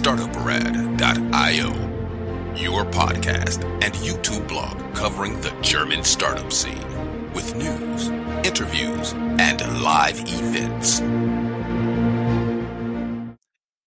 startuprad.io, your podcast and YouTube blog covering the German startup scene with news, interviews, and live events.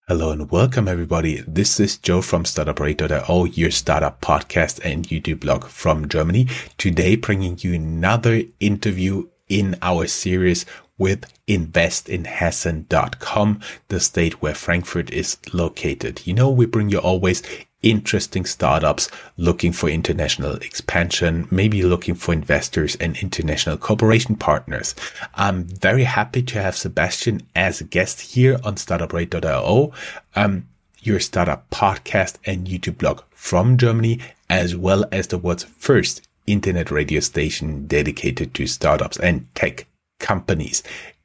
Hello and welcome everybody. This is Joe from StartupRad.io, your startup podcast and YouTube blog from Germany. Today bringing you another interview in our series with investinhessen.com, the state where Frankfurt is located. You know, we bring you always interesting startups looking for international expansion, maybe looking for investors and international cooperation partners. I'm very happy to have Sebastian as a guest here on StartupRad.io, um, your startup podcast and YouTube blog from Germany, as well as the world's first internet radio station dedicated to startups and tech companies.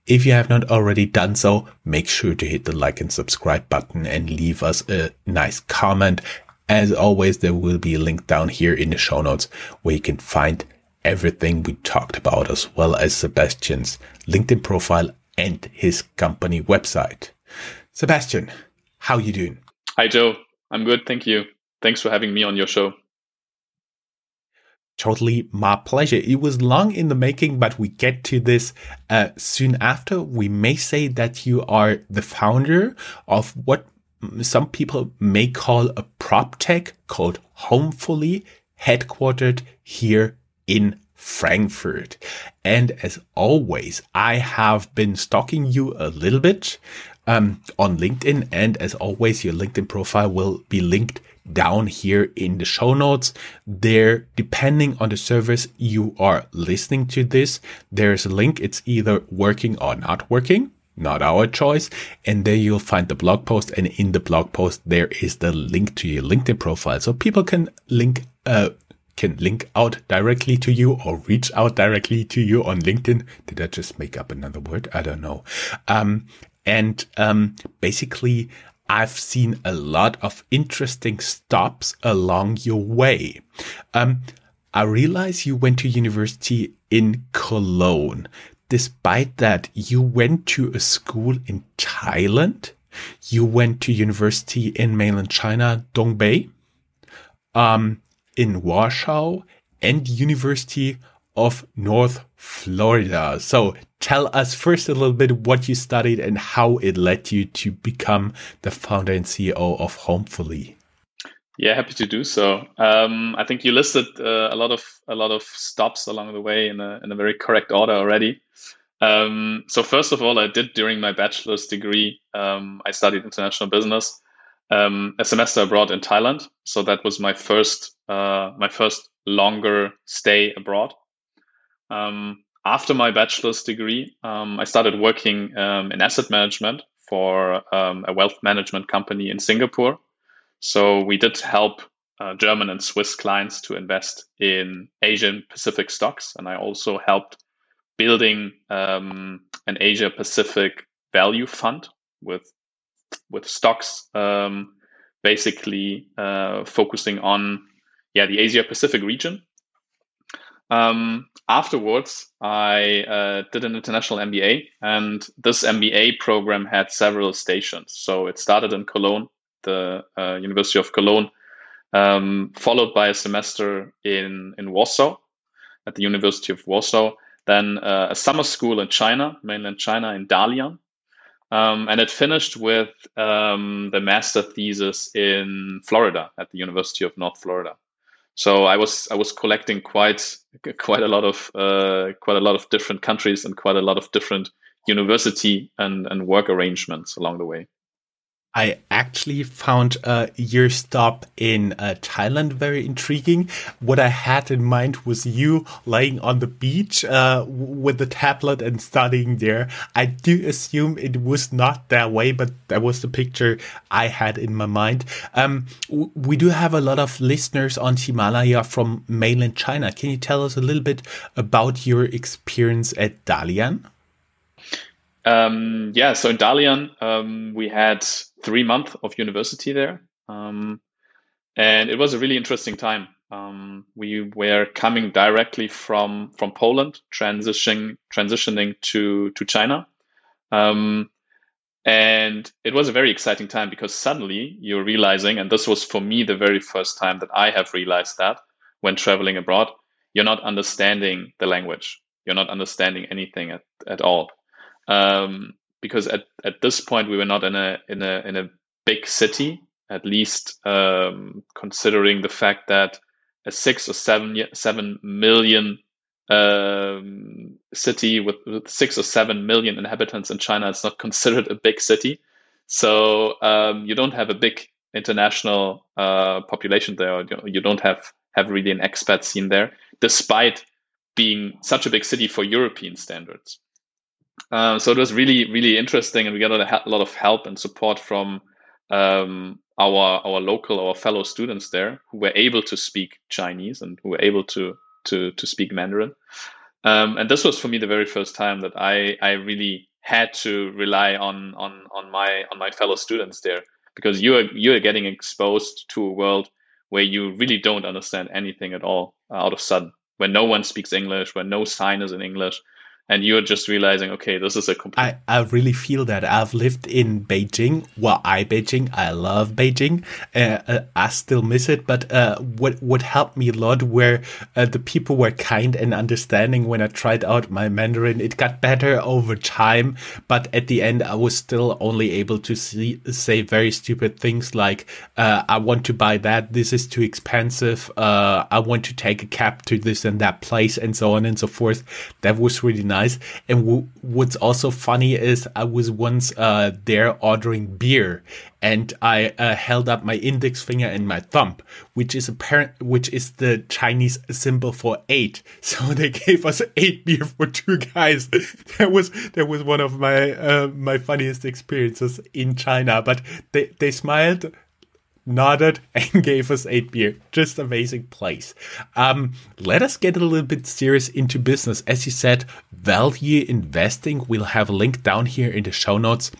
If you have not already done so, make sure to hit the like and subscribe button and leave us a nice comment. As always, there will be a link down here in the show notes where you can find everything we talked about as well as Sebastian's LinkedIn profile and his company website. Sebastian, how you doing? Hi Joe, I'm good, thank you. Thanks for having me on your show. Totally my pleasure. It was long in the making, but we get to this uh, soon after. We may say that you are the founder of what some people may call a prop tech called Homefully, headquartered here in Frankfurt. And as always, I have been stalking you a little bit um, on LinkedIn. And as always, your LinkedIn profile will be linked down here in the show notes. There, depending on the service you are listening to this, there's a link. It's either working or not working. Not our choice. And there you'll find the blog post. And in the blog post, there is the link to your LinkedIn profile. So people can link, uh, can link out directly to you or reach out directly to you on LinkedIn. Did I just make up another word? I don't know. Um, and um, basically, I've seen a lot of interesting stops along your way. Um, I realize you went to university in Cologne. Despite that, you went to a school in Thailand. You went to university in mainland China, Dongbei, um, in Warsaw, and University of North Florida. So tell us first a little bit what you studied and how it led you to become the founder and CEO of Homefully. Yeah, happy to do so. Um, I think you listed uh, a lot of a lot of stops along the way in a in a very correct order already. Um, so first of all, I did during my bachelor's degree, um, I studied international business, um, a semester abroad in Thailand. So that was my first uh, my first longer stay abroad. Um, after my bachelor's degree, um, I started working um, in asset management for um, a wealth management company in Singapore. So we did help uh, German and Swiss clients to invest in Asian Pacific stocks, and I also helped building um, an Asia Pacific value fund with with stocks, um, basically uh, focusing on yeah the Asia Pacific region. Um, afterwards, I uh, did an international MBA, and this MBA program had several stations. So it started in Cologne, the uh, University of Cologne, um, followed by a semester in in Warsaw, at the University of Warsaw. Then uh, a summer school in China, mainland China, in Dalian, um, and it finished with um, the master thesis in Florida at the University of North Florida. So I was I was collecting quite quite a lot of uh, quite a lot of different countries and quite a lot of different university and, and work arrangements along the way. I actually found uh, your stop in uh, Thailand very intriguing. What I had in mind was you lying on the beach uh, with the tablet and studying there. I do assume it was not that way, but that was the picture I had in my mind. Um, we do have a lot of listeners on Himalaya from mainland China. Can you tell us a little bit about your experience at Dalian? Um, yeah, so in Dalian, um, we had three months of university there. Um, and it was a really interesting time. Um, we were coming directly from, from Poland, transitioning, transitioning to, to China. Um, And it was a very exciting time because suddenly you're realizing, and this was for me the very first time that I have realized that when traveling abroad, you're not understanding the language. You're not understanding anything at, at all. Um, because at, at this point we were not in a in a in a big city, at least um, considering the fact that a six or seven seven million um, city with, with, six or seven million inhabitants in China is not considered a big city. So um, you don't have a big international uh, population there. You don't have have really an expat scene there, despite being such a big city for European standards. Uh, so it was really really interesting, and we got a lot of help and support from um, our our local our fellow students there who were able to speak Chinese and who were able to to to speak Mandarin. Um, and this was for me the very first time that I I really had to rely on on on my on my fellow students there because you are you are getting exposed to a world where you really don't understand anything at all uh, out of sudden when no one speaks English, when no sign is in English, and you're just realizing, okay, this is a complete. I, I really feel that I've lived in Beijing. Well, I Beijing, I love Beijing. Uh, uh, I still miss it, but uh, what what helped me a lot were uh, the people were kind and understanding when I tried out my Mandarin. It got better over time, but at the end, I was still only able to see, say very stupid things like, uh, "I want to buy that. This is too expensive. I want to take a cab to this and that place," and so on and so forth. That was really nice nice. And w- what's also funny is I was once uh, there ordering beer, and I uh, held up my index finger and my thumb, which is apparent, which is the Chinese symbol for eight. So they gave us eight beer for two guys. that was that was one of my uh, my funniest experiences in China. But they they smiled nodded and gave us eight beer. Just amazing place. Um, let us get a little bit serious into business. As you said, value investing. We'll have a link down here in the show notes.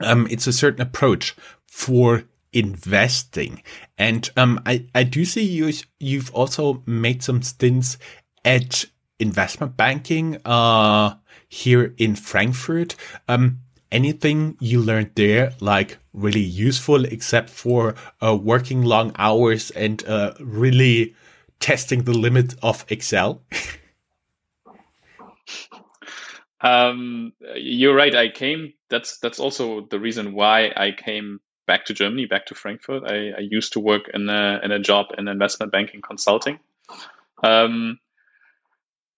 Um, it's a certain approach for investing. And um, I, I do see you, you've also made some stints at investment banking uh, here in Frankfurt. Um, anything you learned there like really useful except for uh, working long hours and uh, really testing the limit of Excel? um, you're right. I came. That's that's also the reason why I came back to Germany, back to Frankfurt. I, I used to work in a in a job in investment banking consulting. Um,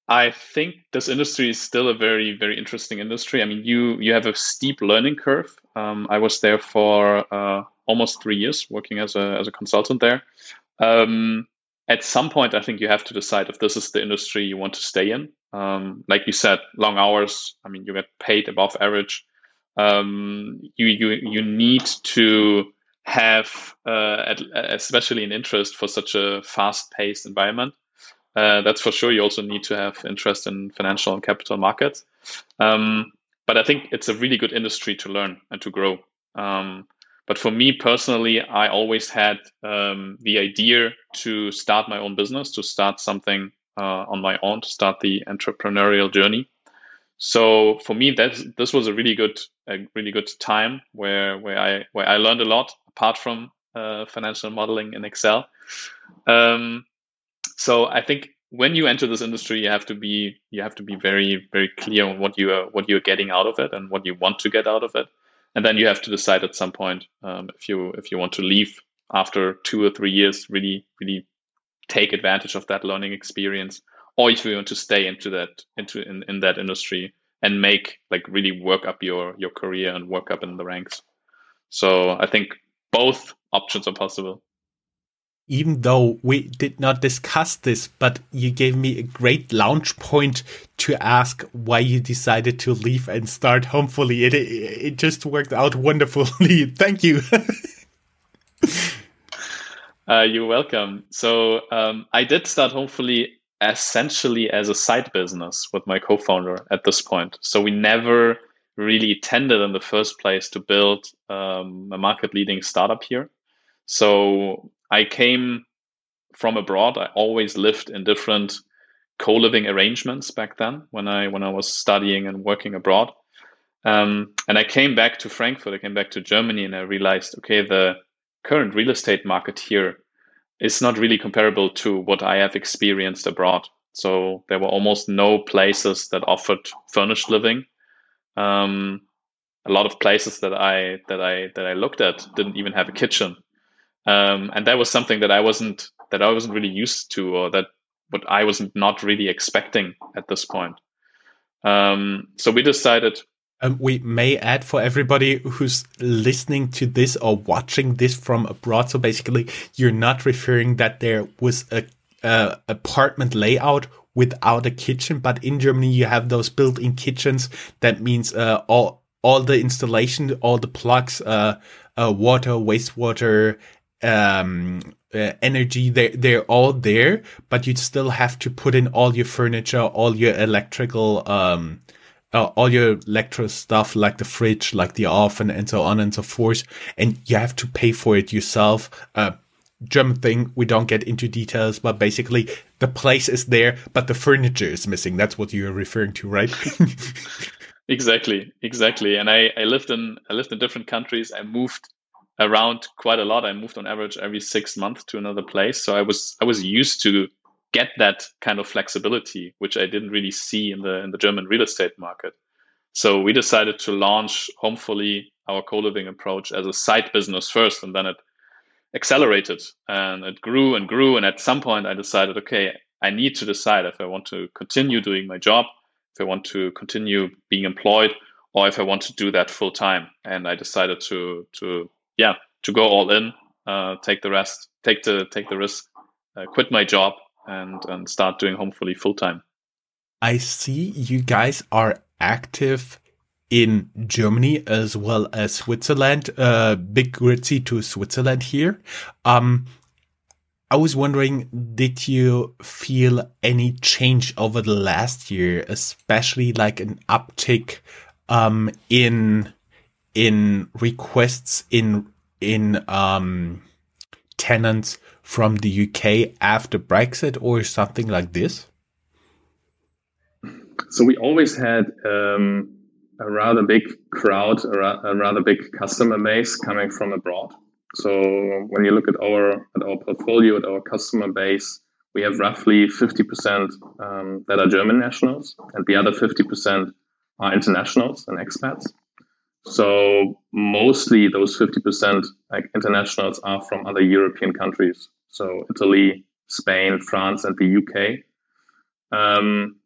I think this industry is still a very, very interesting industry. I mean, you you have a steep learning curve. Um, I was there for uh, almost three years working as a as a consultant there. Um, at some point, I think you have to decide if this is the industry you want to stay in. Um, like you said, long hours. I mean, you get paid above average. Um, you you you need to have uh, especially an interest for such a fast paced environment. Uh, that's for sure. You also need to have interest in financial and capital markets. Um, but I think it's a really good industry to learn and to grow. Um, but for me personally, I always had um, the idea to start my own business, to start something uh, on my own, to start the entrepreneurial journey. So for me, that this was a really good, a really good time where where I where I learned a lot apart from uh, financial modeling in Excel. Um, so I think when you enter this industry, you have to be you have to be very very clear on what you are what you're getting out of it and what you want to get out of it, and then you have to decide at some point um, if you if you want to leave after two or three years, really really take advantage of that learning experience, or if you want to stay into that into in, in that industry and make like really work up your your career and work up in the ranks. So I think both options are possible even though we did not discuss this, but you gave me a great launch point to ask why you decided to leave and start Homefully. It, it, just worked out wonderfully. Thank you. uh, you're welcome. So um, I did start Homefully essentially as a side business with my co-founder at this point. So we never really tended in the first place to build um, a market leading startup here. So I came from abroad. I always lived in different co-living arrangements back then when I when I was studying and working abroad. Um, and I came back to Frankfurt, I came back to Germany, and I realized, okay, the current real estate market here is not really comparable to what I have experienced abroad. So there were almost no places that offered furnished living. Um, a lot of places that I that I that I looked at didn't even have a kitchen, um, and that was something that I wasn't that I wasn't really used to, or that what I was not really expecting at this point. Um, so we decided. Um, we may add for everybody who's listening to this or watching this from abroad. So basically, you're not referring that there was a, a apartment layout without a kitchen, but in Germany you have those built-in kitchens. That means uh, all all the installation, all the plugs, uh, uh water, wastewater, um, uh, energy they they're all there but you still have to put in all your furniture all your electrical um uh, all your electro stuff like the fridge like the oven and so on and so forth and you have to pay for it yourself. Uh German thing we don't get into details but basically the place is there but the furniture is missing. That's what you're referring to right? Exactly exactly. And i i lived in i lived in different countries. I moved around quite a lot. I moved on average every six months to another place. So I was I was used to get that kind of flexibility, which I didn't really see in the in the German real estate market. So we decided to launch Homefully our co-living approach as a side business first, and then it accelerated and it grew and grew. And at some point, I decided, okay, I need to decide if I want to continue doing my job, if I want to continue being employed, or if I want to do that full time. And I decided to to yeah, to go all in, uh, take the rest, take the take the risk, uh, quit my job, and and start doing Homefully full time. I see you guys are active in Germany as well as Switzerland. Uh, big Grüezi to Switzerland here. Um, I was wondering, did you feel any change over the last year, especially like an uptick um, in in requests in in um, tenants from the UK after Brexit or something like this? So we always had um, a rather big crowd, a, ra- a, rather big customer base coming from abroad. So when you look at our at our portfolio, at our customer base, we have roughly 50% um, that are German nationals, and the other 50% are internationals and expats. So mostly those 50% like internationals are from other European countries. So Italy, Spain, France, and the UK. Um,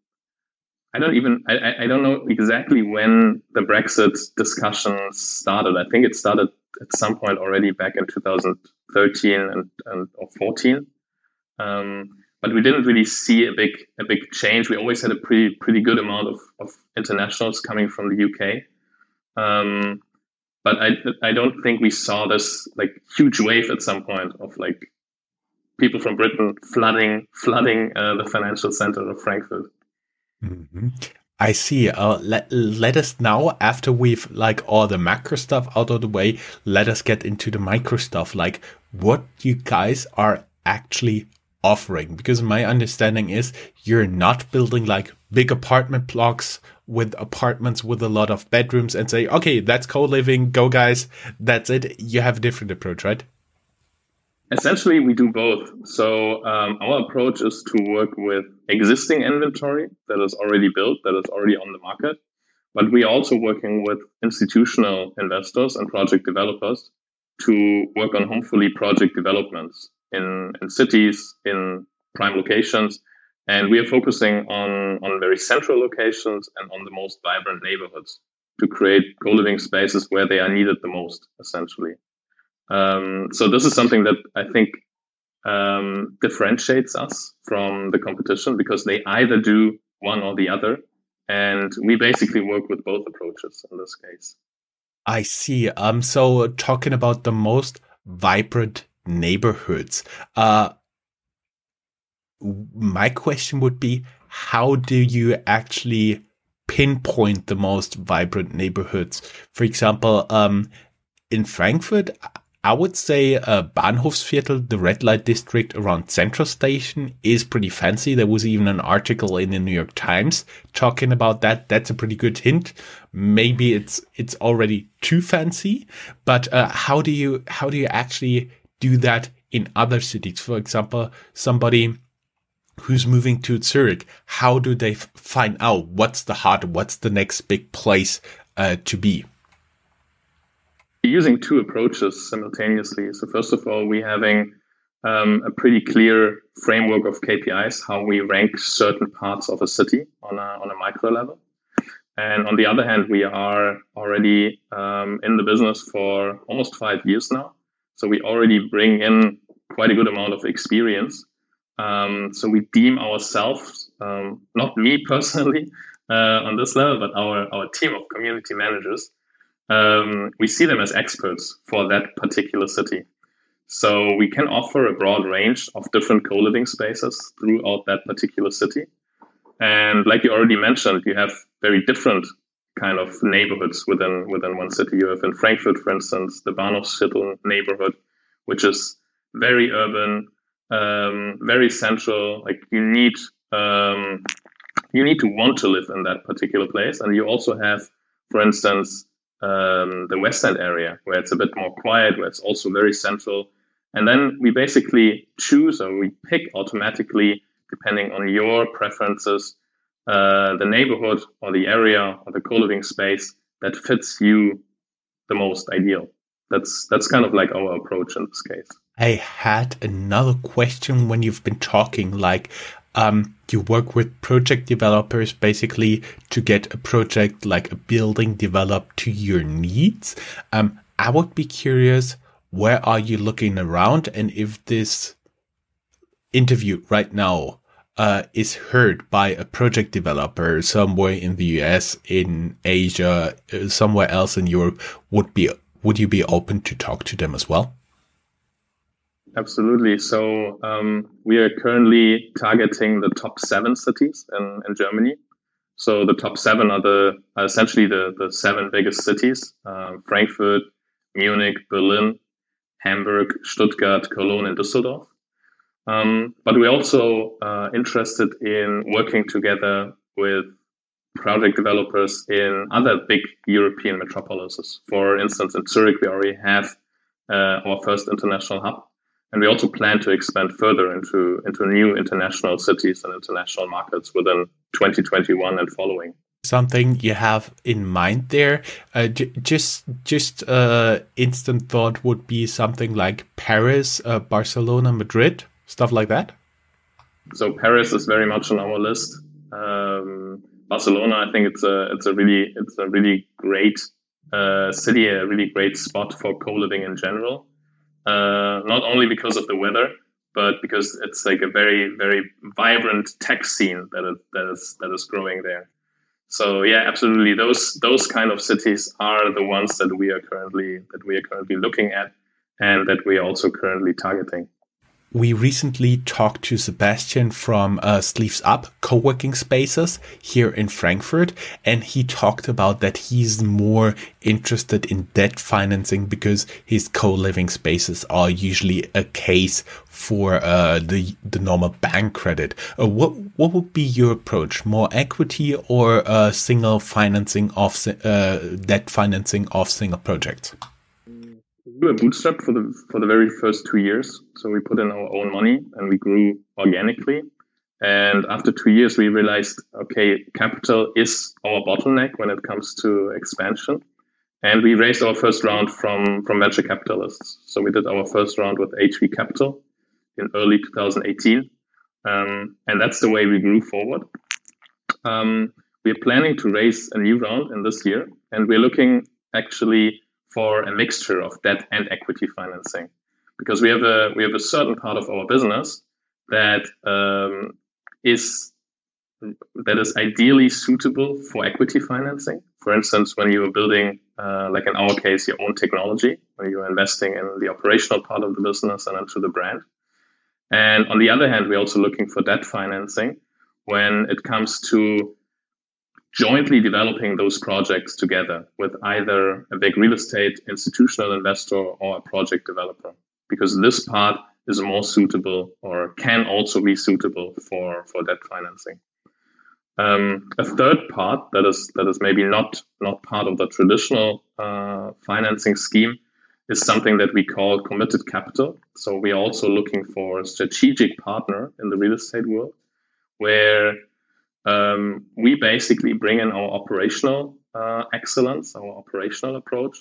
I don't even I, I don't know exactly when the Brexit discussions started. I think it started at some point already back in 2013 and, and or 14. Um, but we didn't really see a big a big change. We always had a pretty pretty good amount of, of internationals coming from the UK. Um, but I I don't think we saw this like huge wave at some point of like people from Britain flooding flooding uh, the financial center of Frankfurt. Mm-hmm. I see. Uh, let let us now, after we've like all the macro stuff out of the way, let us get into the micro stuff, like what you guys are actually offering. Because my understanding is you're not building like big apartment blocks with apartments with a lot of bedrooms and say, okay, that's co-living, go guys, that's it. You have a different approach, right? Essentially, we do both. So um, our approach is to work with existing inventory that is already built, that is already on the market. But we're also working with institutional investors and project developers to work on Homefully project developments in, in cities, in prime locations, and we are focusing on, on very central locations and on the most vibrant neighborhoods to create co-living spaces where they are needed the most, essentially. Um, so this is something that I think um, differentiates us from the competition because they either do one or the other. And we basically work with both approaches in this case. I see. Um, so talking about the most vibrant neighborhoods, uh, my question would be how do you actually pinpoint the most vibrant neighborhoods? For example, um, in Frankfurt, I would say uh, Bahnhofsviertel, the red light district around Central Station, is pretty fancy. There was even an article in the New York Times talking about that. That's a pretty good hint. Maybe it's it's already too fancy, but uh, how do you how do you actually do that in other cities? For example, somebody who's moving to Zurich, how do they f- find out what's the hot, what's the next big place uh, to be? using two approaches simultaneously. So first of all, we having um, a pretty clear framework of KPIs, how we rank certain parts of a city on a, on a micro level. And on the other hand, we are already um, in the business for almost five years now. So we already bring in quite a good amount of experience. Um, so we deem ourselves, um, not me personally uh, on this level, but our, our team of community managers, um, we see them as experts for that particular city. So we can offer a broad range of different co-living spaces throughout that particular city. And like you already mentioned, you have very different kind of neighborhoods within within one city. You have in Frankfurt, for instance, the Bahnhofsviertel neighborhood, which is very urban, um, very central. Like you need um, you need to want to live in that particular place, and you also have, for instance, um, the West End area, where it's a bit more quiet, where it's also very central. And then we basically choose or we pick automatically, depending on your preferences, uh, the neighborhood or the area or the co-living space that fits you the most ideal. That's that's kind of like our approach in this case. I had another question when you've been talking, like um, you work with project developers basically to get a project like a building developed to your needs. Um, I would be curious, where are you looking around and if this interview right now uh, is heard by a project developer somewhere in the US, in Asia, uh, somewhere else in Europe, would be would you be open to talk to them as well? Absolutely. So um, we are currently targeting the top seven cities in, in Germany. So the top seven are the are essentially the, the seven biggest cities: uh, Frankfurt, Munich, Berlin, Hamburg, Stuttgart, Cologne, and Düsseldorf. Um, but we're also uh, interested in working together with project developers in other big European metropolises. For instance, in Zurich, we already have uh, our first international hub and we also plan to expand further into, into new international cities and international markets within 2021 and following. Something you have in mind there? Uh, j- just just uh, instant thought would be something like Paris, uh, Barcelona, Madrid, stuff like that. So Paris is very much on our list. Um, Barcelona, I think it's a it's a really it's a really great uh, city, a really great spot for co-living in general uh, not only because of the weather, but because it's like a very very vibrant tech scene that is, that is that is growing there. So yeah, absolutely. Those those kind of cities are the ones that we are currently that we are currently looking at, and that we are also currently targeting. We recently talked to Sebastian from uh, Sleeves Up co-working spaces here in Frankfurt, and he talked about that he's more interested in debt financing because his co-living spaces are usually a case for uh, the the normal bank credit. Uh, what what would be your approach? More equity or uh, single financing of uh, debt financing of single projects? We were bootstrapped for the for the very first two years. So we put in our own money and we grew organically. And after two years, we realized, okay, capital is our bottleneck when it comes to expansion. And we raised our first round from from venture capitalists. So we did our first round with HV Capital in early 2018, um, and that's the way we grew forward. Um, we're planning to raise a new round in this year, and we're looking actually for a mixture of debt and equity financing, because we have a we have a certain part of our business that um, is that is ideally suitable for equity financing. For instance, when you are building, uh, like in our case, your own technology, when you're investing in the operational part of the business and into the brand. And on the other hand, we're also looking for debt financing when it comes to jointly developing those projects together with either a big real estate institutional investor or a project developer, because this part is more suitable or can also be suitable for, for debt financing. Um, a third part that is that is maybe not not part of the traditional uh, financing scheme is something that we call committed capital. So we are also looking for a strategic partner in the real estate world, where um, we basically bring in our operational uh, excellence, our operational approach,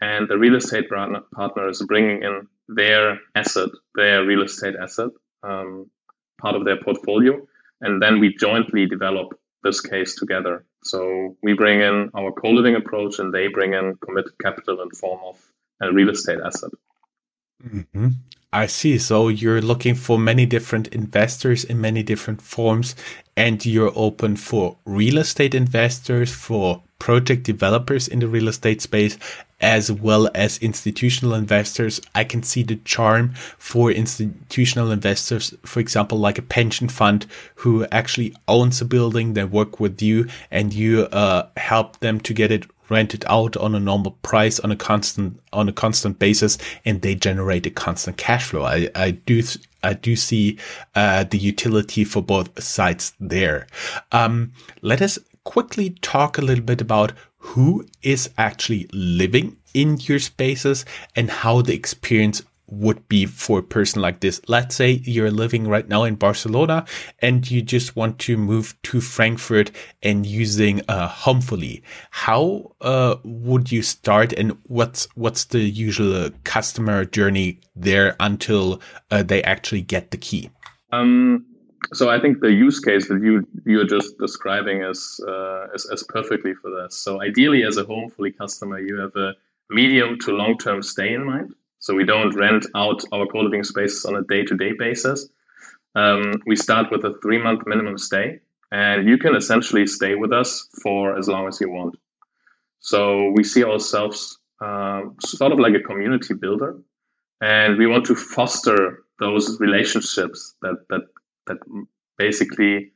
and the real estate partner, is bringing in their asset, their real estate asset, um, part of their portfolio, and then we jointly develop this case together. So we bring in our co-living approach, and they bring in committed capital in form of a real estate asset. Mm-hmm. I see. So you're looking for many different investors in many different forms, and you're open for real estate investors, for project developers in the real estate space, as well as institutional investors. I can see the charm for institutional investors, for example, like a pension fund who actually owns a building, they work with you and you uh, help them to get it rented out on a normal price on a constant on a constant basis and they generate a constant cash flow. I, I do I do see uh, the utility for both sides there. Um, let us quickly talk a little bit about who is actually living in your spaces and how the experience would be for a person like this. Let's say you're living right now in Barcelona and you just want to move to Frankfurt and using uh, Homefully. How uh, would you start and what's what's the usual customer journey there until uh, they actually get the key? Um, so I think the use case that you you're just describing is, uh, is, is perfectly for this. So ideally, as a Homefully customer, you have a medium to long term stay in mind. So we don't rent out our co-living spaces on a day-to-day basis. Um, we start with a three-month minimum stay, and you can essentially stay with us for as long as you want. So we see ourselves uh, sort of like a community builder, and we want to foster those relationships that that that basically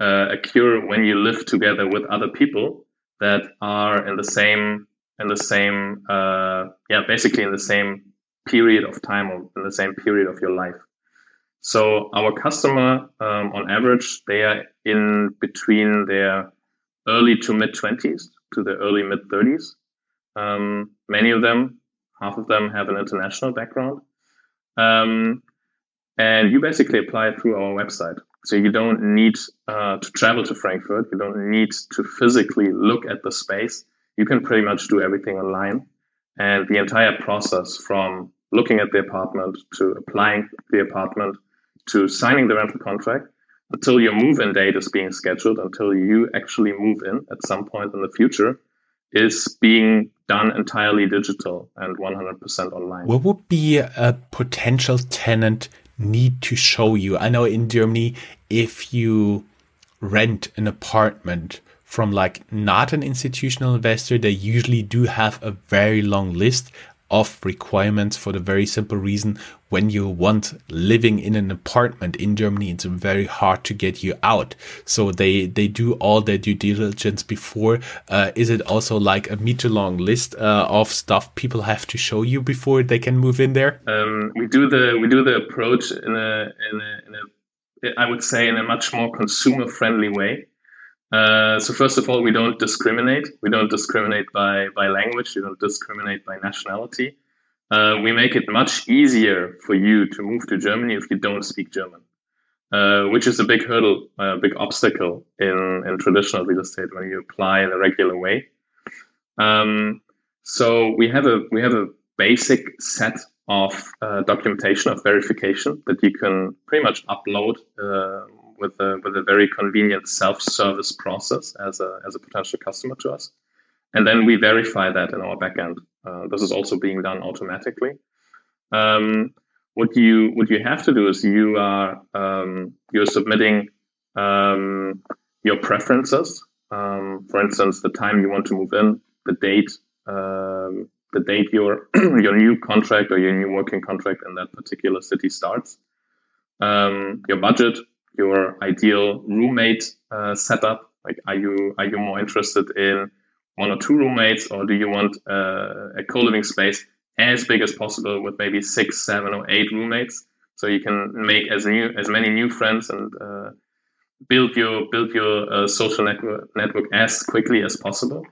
uh, occur when you live together with other people that are in the same in the same uh, yeah basically in the same period of time or in the same period of your life. So our customer, um, on average, they are in between their early to mid 20s to the early mid 30s. Um, many of them, half of them, have an international background. Um, and you basically apply through our website. So you don't need uh, to travel to Frankfurt. You don't need to physically look at the space. You can pretty much do everything online. And the entire process from looking at the apartment to applying the apartment to signing the rental contract until your move in date is being scheduled, until you actually move in at some point in the future, is being done entirely digital and 100% online. What would be a potential tenant need to show you? I know in Germany, if you rent an apartment from like not an institutional investor, they usually do have a very long list of requirements for the very simple reason when you want living in an apartment in Germany, it's very hard to get you out. So they, they do all their due diligence before. Uh, is it also like a meter long list uh, of stuff people have to show you before they can move in there? Um, we do the we do the approach in a in a, in a I would say in a much more consumer friendly way. Uh, so first of all, we don't discriminate. We don't discriminate by, by language. We don't discriminate by nationality. Uh, we make it much easier for you to move to Germany if you don't speak German, uh, which is a big hurdle, a big obstacle in, in traditional real estate when you apply in a regular way. Um, so we have a we have a basic set of uh, documentation of verification that you can pretty much upload uh, with a with a very convenient self-service process as a as a potential customer to us, and then we verify that in our backend. Uh, this is also being done automatically. Um, what you what you have to do is you are um, you're submitting um, your preferences. Um, for instance, the time you want to move in, the date, um, the date your your new contract or your new working contract in that particular city starts. Um, your budget, your ideal roommate uh, setup, Like, are you are you more interested in one or two roommates, or do you want uh, a co-living space as big as possible with maybe six, seven, or eight roommates, so you can make as new as many new friends and uh, build your build your uh, social network network as quickly as possible.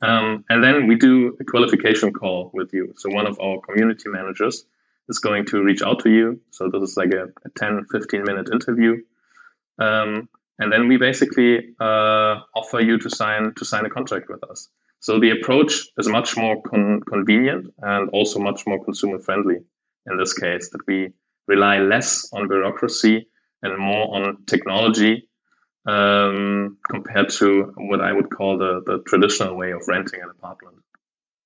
Um, and then we do a qualification call with you. So one of our community managers is going to reach out to you. So this is like a, a 10, 15 minute interview. Um, and then we basically uh, offer you to sign to sign a contract with us. So the approach is much more con- convenient and also much more consumer friendly in this case. That we rely less on bureaucracy and more on technology um, compared to what I would call the, the traditional way of renting an apartment.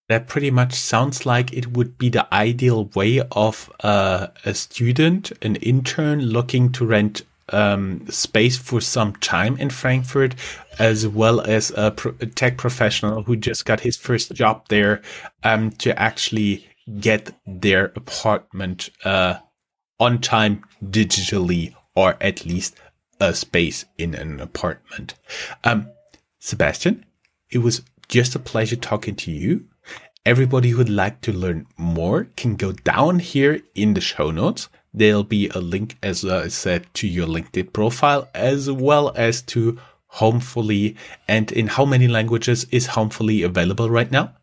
That pretty much sounds like it would be the ideal way of uh, a student, an intern looking to rent um, space for some time in Frankfurt, as well as a, pro- a, tech professional who just got his first job there um, to actually get their apartment uh, on time digitally, or at least a space in an apartment. Um, Sebastian, it was just a pleasure talking to you. Everybody who would like to learn more can go down here in the show notes there'll be a link, as I said, to your LinkedIn profile as well as to Homefully. And in how many languages is Homefully available right now?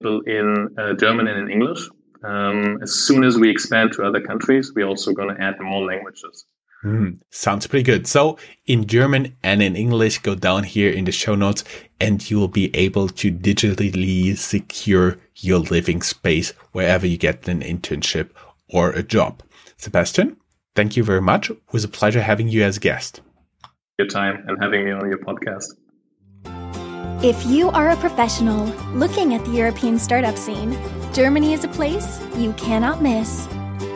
In uh, German and in English. Um, as soon as we expand to other countries, we're also going to add more languages. Mm, sounds pretty good. So in German and in English, go down here in the show notes and you will be able to digitally secure your living space wherever you get an internship or a job. Sebastian, thank you very much. It was a pleasure having you as a guest. Your time and having me on your podcast. If you are a professional looking at the European startup scene, Germany is a place you cannot miss.